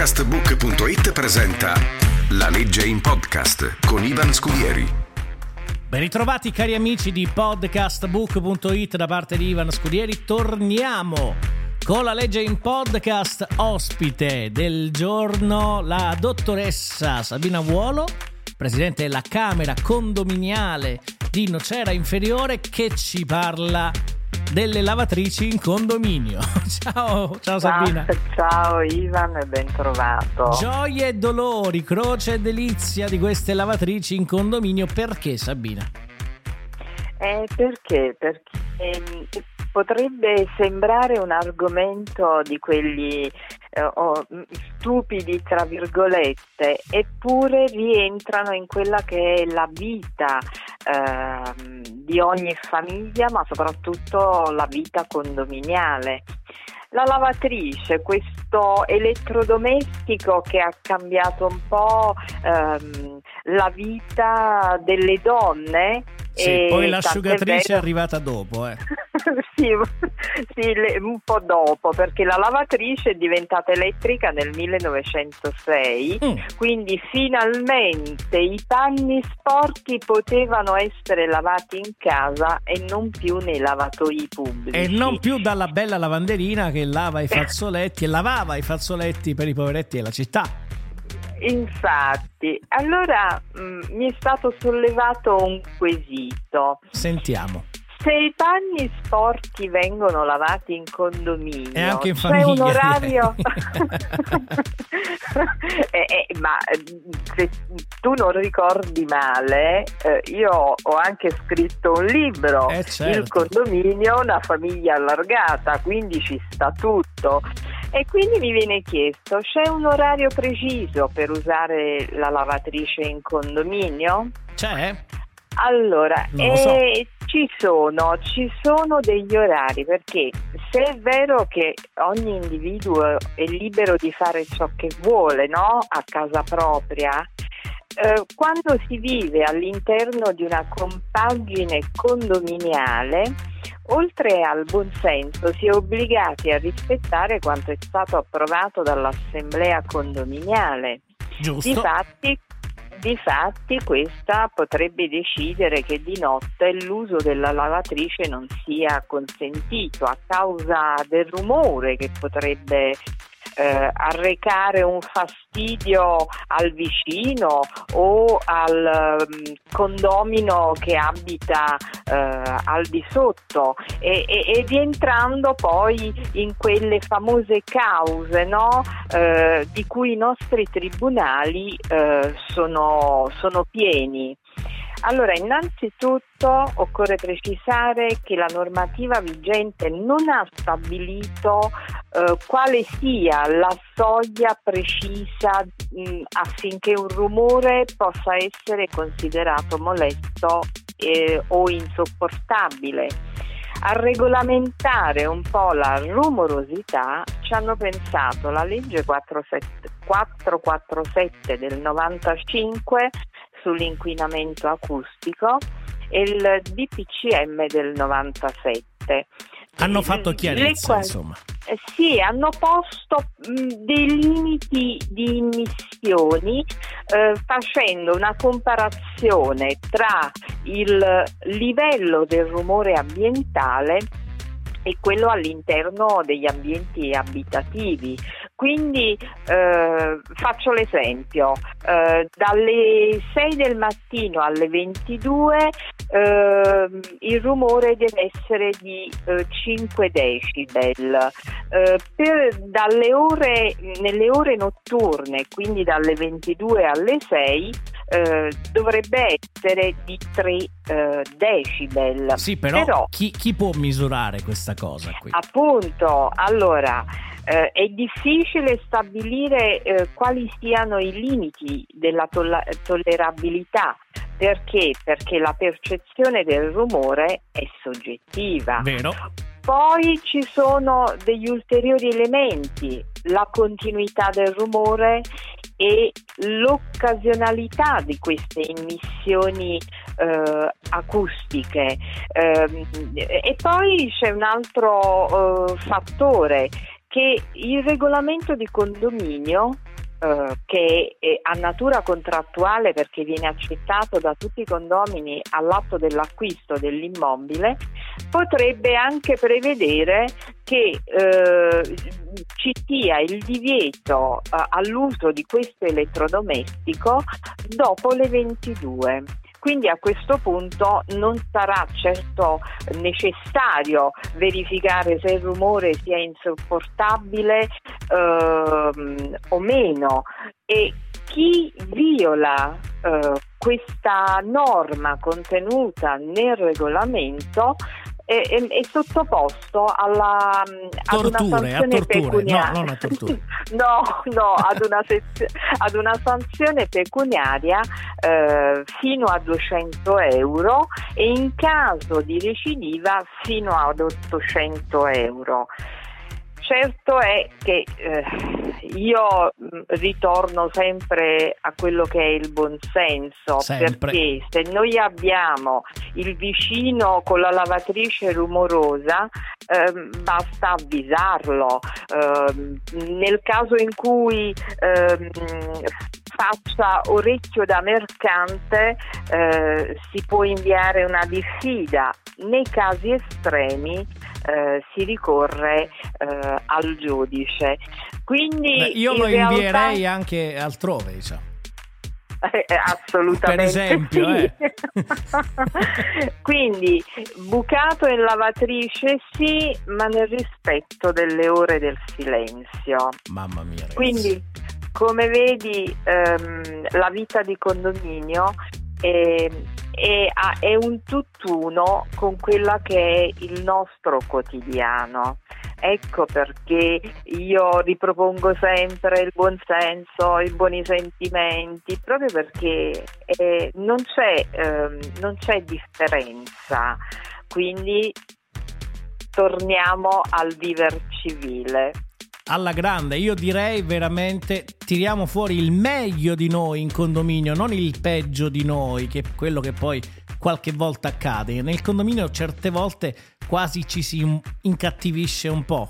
Podcastbook.it presenta La legge in podcast con Ivan Scudieri. Ben ritrovati cari amici di podcastbook.it da parte di Ivan Scudieri. Torniamo con la legge in podcast ospite del giorno la dottoressa Sabina Vuolo, presidente della Camera Condominiale di Nocera Inferiore che ci parla delle lavatrici in condominio. Ciao, ciao Sabina. Ciao Ivan e ben trovato. Gioie e dolori, croce e delizia di queste lavatrici in condominio. Perché Sabina? Eh, perché? Perché ehm, potrebbe sembrare un argomento di quelli eh, oh, stupidi, tra virgolette, eppure rientrano in quella che è la vita di ogni famiglia, ma soprattutto la vita condominiale. La lavatrice, questo elettrodomestico che ha cambiato un po' ehm, la vita delle donne. Sì, poi l'asciugatrice è arrivata dopo. Eh. sì, sì, un po' dopo, perché la lavatrice è diventata elettrica nel 1906, mm. quindi finalmente i panni sporchi potevano essere lavati in casa e non più nei lavatoi pubblici. E non più dalla bella lavanderina che lava i fazzoletti e lavava i fazzoletti per i poveretti della città. Infatti, allora mh, mm, mi è stato sollevato un quesito. Sentiamo. Se i panni sporchi vengono lavati in condominio, e anche in famiglia, c'è un orario. eh, eh, ma se tu non ricordi male, eh, io ho anche scritto un libro, eh, certo. Il condominio, una famiglia allargata, quindi ci sta tutto. E quindi mi viene chiesto, c'è un orario preciso per usare la lavatrice in condominio? C'è? Allora, so. eh, ci, sono, ci sono degli orari perché se è vero che ogni individuo è libero di fare ciò che vuole no? a casa propria, eh, quando si vive all'interno di una compagine condominiale, oltre al buonsenso, si è obbligati a rispettare quanto è stato approvato dall'assemblea condominiale. Giusto. Difatti, Difatti questa potrebbe decidere che di notte l'uso della lavatrice non sia consentito a causa del rumore che potrebbe eh, arrecare un fastidio al vicino o al um, condomino che abita eh, al di sotto e, e, e, rientrando poi in quelle famose cause no? eh, di cui i nostri tribunali eh, sono, sono pieni. Allora, innanzitutto occorre precisare che la normativa vigente non ha stabilito eh, quale sia la soglia precisa mh, affinché un rumore possa essere considerato molesto eh, o insopportabile. A regolamentare un po' la rumorosità ci hanno pensato la legge 447 del 95 sull'inquinamento acustico e il DPCM del 97. Hanno fatto chiarezza, quali, insomma. Eh, sì, hanno posto mh, dei limiti di emissioni eh, facendo una comparazione tra il livello del rumore ambientale e quello all'interno degli ambienti abitativi. Quindi eh, faccio l'esempio, eh, dalle 6 del mattino alle 22 eh, il rumore deve essere di 5 eh, decibel, eh, per, dalle ore, nelle ore notturne, quindi dalle 22 alle 6, eh, dovrebbe essere di 3 decibel. Sì, però, però chi, chi può misurare questa cosa qui? Appunto, allora eh, è difficile stabilire eh, quali siano i limiti della tolla- tollerabilità. Perché? Perché la percezione del rumore è soggettiva. Vero. Poi ci sono degli ulteriori elementi, la continuità del rumore e l'occasionalità di queste emissioni eh, acustiche. Eh, e poi c'è un altro eh, fattore che il regolamento di condominio eh, che ha natura contrattuale perché viene accettato da tutti i condomini all'atto dell'acquisto dell'immobile, potrebbe anche prevedere che eh, ci sia il divieto eh, all'uso di questo elettrodomestico dopo le 22. Quindi a questo punto non sarà certo necessario verificare se il rumore sia insopportabile ehm, o meno. E chi viola eh, questa norma contenuta nel regolamento è, è, è sottoposto alla, ad una sanzione pecuniaria. No, non a tortura. no, no, ad una, ad una sanzione pecuniaria eh, fino a 200 euro e in caso di recidiva fino ad 800 euro. Certo è che eh, io mm, ritorno sempre a quello che è il buonsenso, perché se noi abbiamo il vicino con la lavatrice rumorosa, eh, basta avvisarlo. Eh, nel caso in cui ehm, faccia orecchio da mercante, eh, si può inviare una diffida. Nei casi estremi eh, si ricorre eh, al giudice. Quindi Beh, io lo realtà... invierei anche altrove, diciamo. Eh, assolutamente. Per esempio, sì. eh. Quindi bucato in lavatrice sì, ma nel rispetto delle ore del silenzio. Mamma mia. Ragazzi. Quindi, come vedi, ehm, la vita di condominio è, è, è un tutt'uno con quella che è il nostro quotidiano. Ecco perché io ripropongo sempre il buonsenso, i buoni sentimenti, proprio perché eh, non, c'è, eh, non c'è differenza. Quindi torniamo al viver civile alla grande. Io direi veramente tiriamo fuori il meglio di noi in condominio, non il peggio di noi, che è quello che poi qualche volta accade. Nel condominio certe volte quasi ci si incattivisce un po'.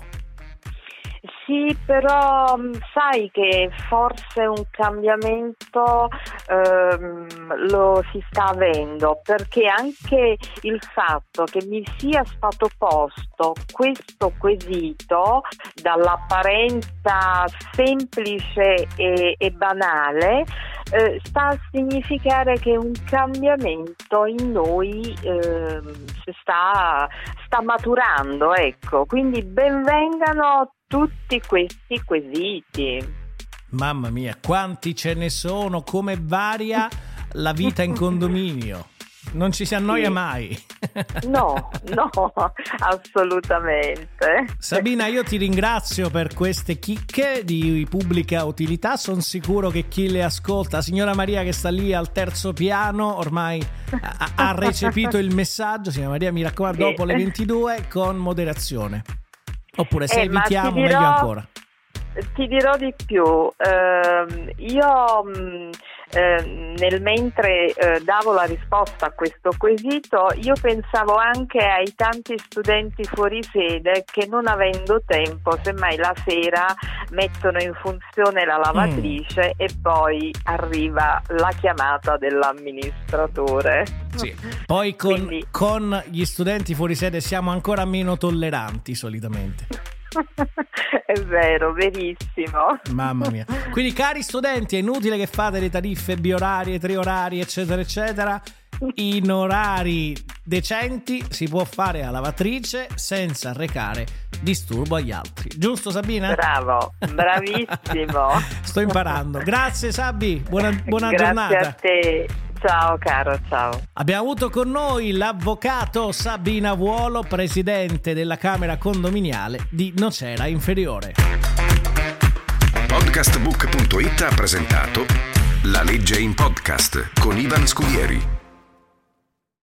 Sì, però mm, sai che forse un cambiamento ehm, lo si sta avendo perché anche il fatto che mi sia stato posto questo quesito dall'apparenza semplice e, e banale eh, sta a significare che un cambiamento in noi eh, sta, sta maturando, ecco. Quindi benvengano tutti questi quesiti. Mamma mia, quanti ce ne sono, come varia la vita in condominio. Non ci si annoia sì. mai. no, no, assolutamente. Sabina, io ti ringrazio per queste chicche di pubblica utilità. Sono sicuro che chi le ascolta, signora Maria che sta lì al terzo piano, ormai ha, ha recepito il messaggio. Signora Maria, mi raccomando, sì. dopo le 22 con moderazione. Oppure se eh, evitiamo, dirò, meglio ancora. Ti dirò di più. Uh, io. Mh, eh, nel mentre eh, davo la risposta a questo quesito, io pensavo anche ai tanti studenti fuori sede che non avendo tempo, semmai la sera mettono in funzione la lavatrice mm. e poi arriva la chiamata dell'amministratore. Sì. Poi con, Quindi... con gli studenti fuori sede siamo ancora meno tolleranti solitamente. È vero, verissimo. Mamma mia. Quindi, cari studenti, è inutile che fate le tariffe biorarie, triorari, eccetera, eccetera. In orari decenti si può fare la lavatrice senza recare disturbo agli altri. Giusto, Sabina? Bravo, bravissimo. Sto imparando. Grazie, Sabi. Buona, buona Grazie giornata. Grazie a te. Ciao caro, ciao. Abbiamo avuto con noi l'avvocato Sabina Vuolo, presidente della Camera Condominiale di Nocera Inferiore. Podcastbook.it ha presentato La legge in podcast con Ivan Scudieri.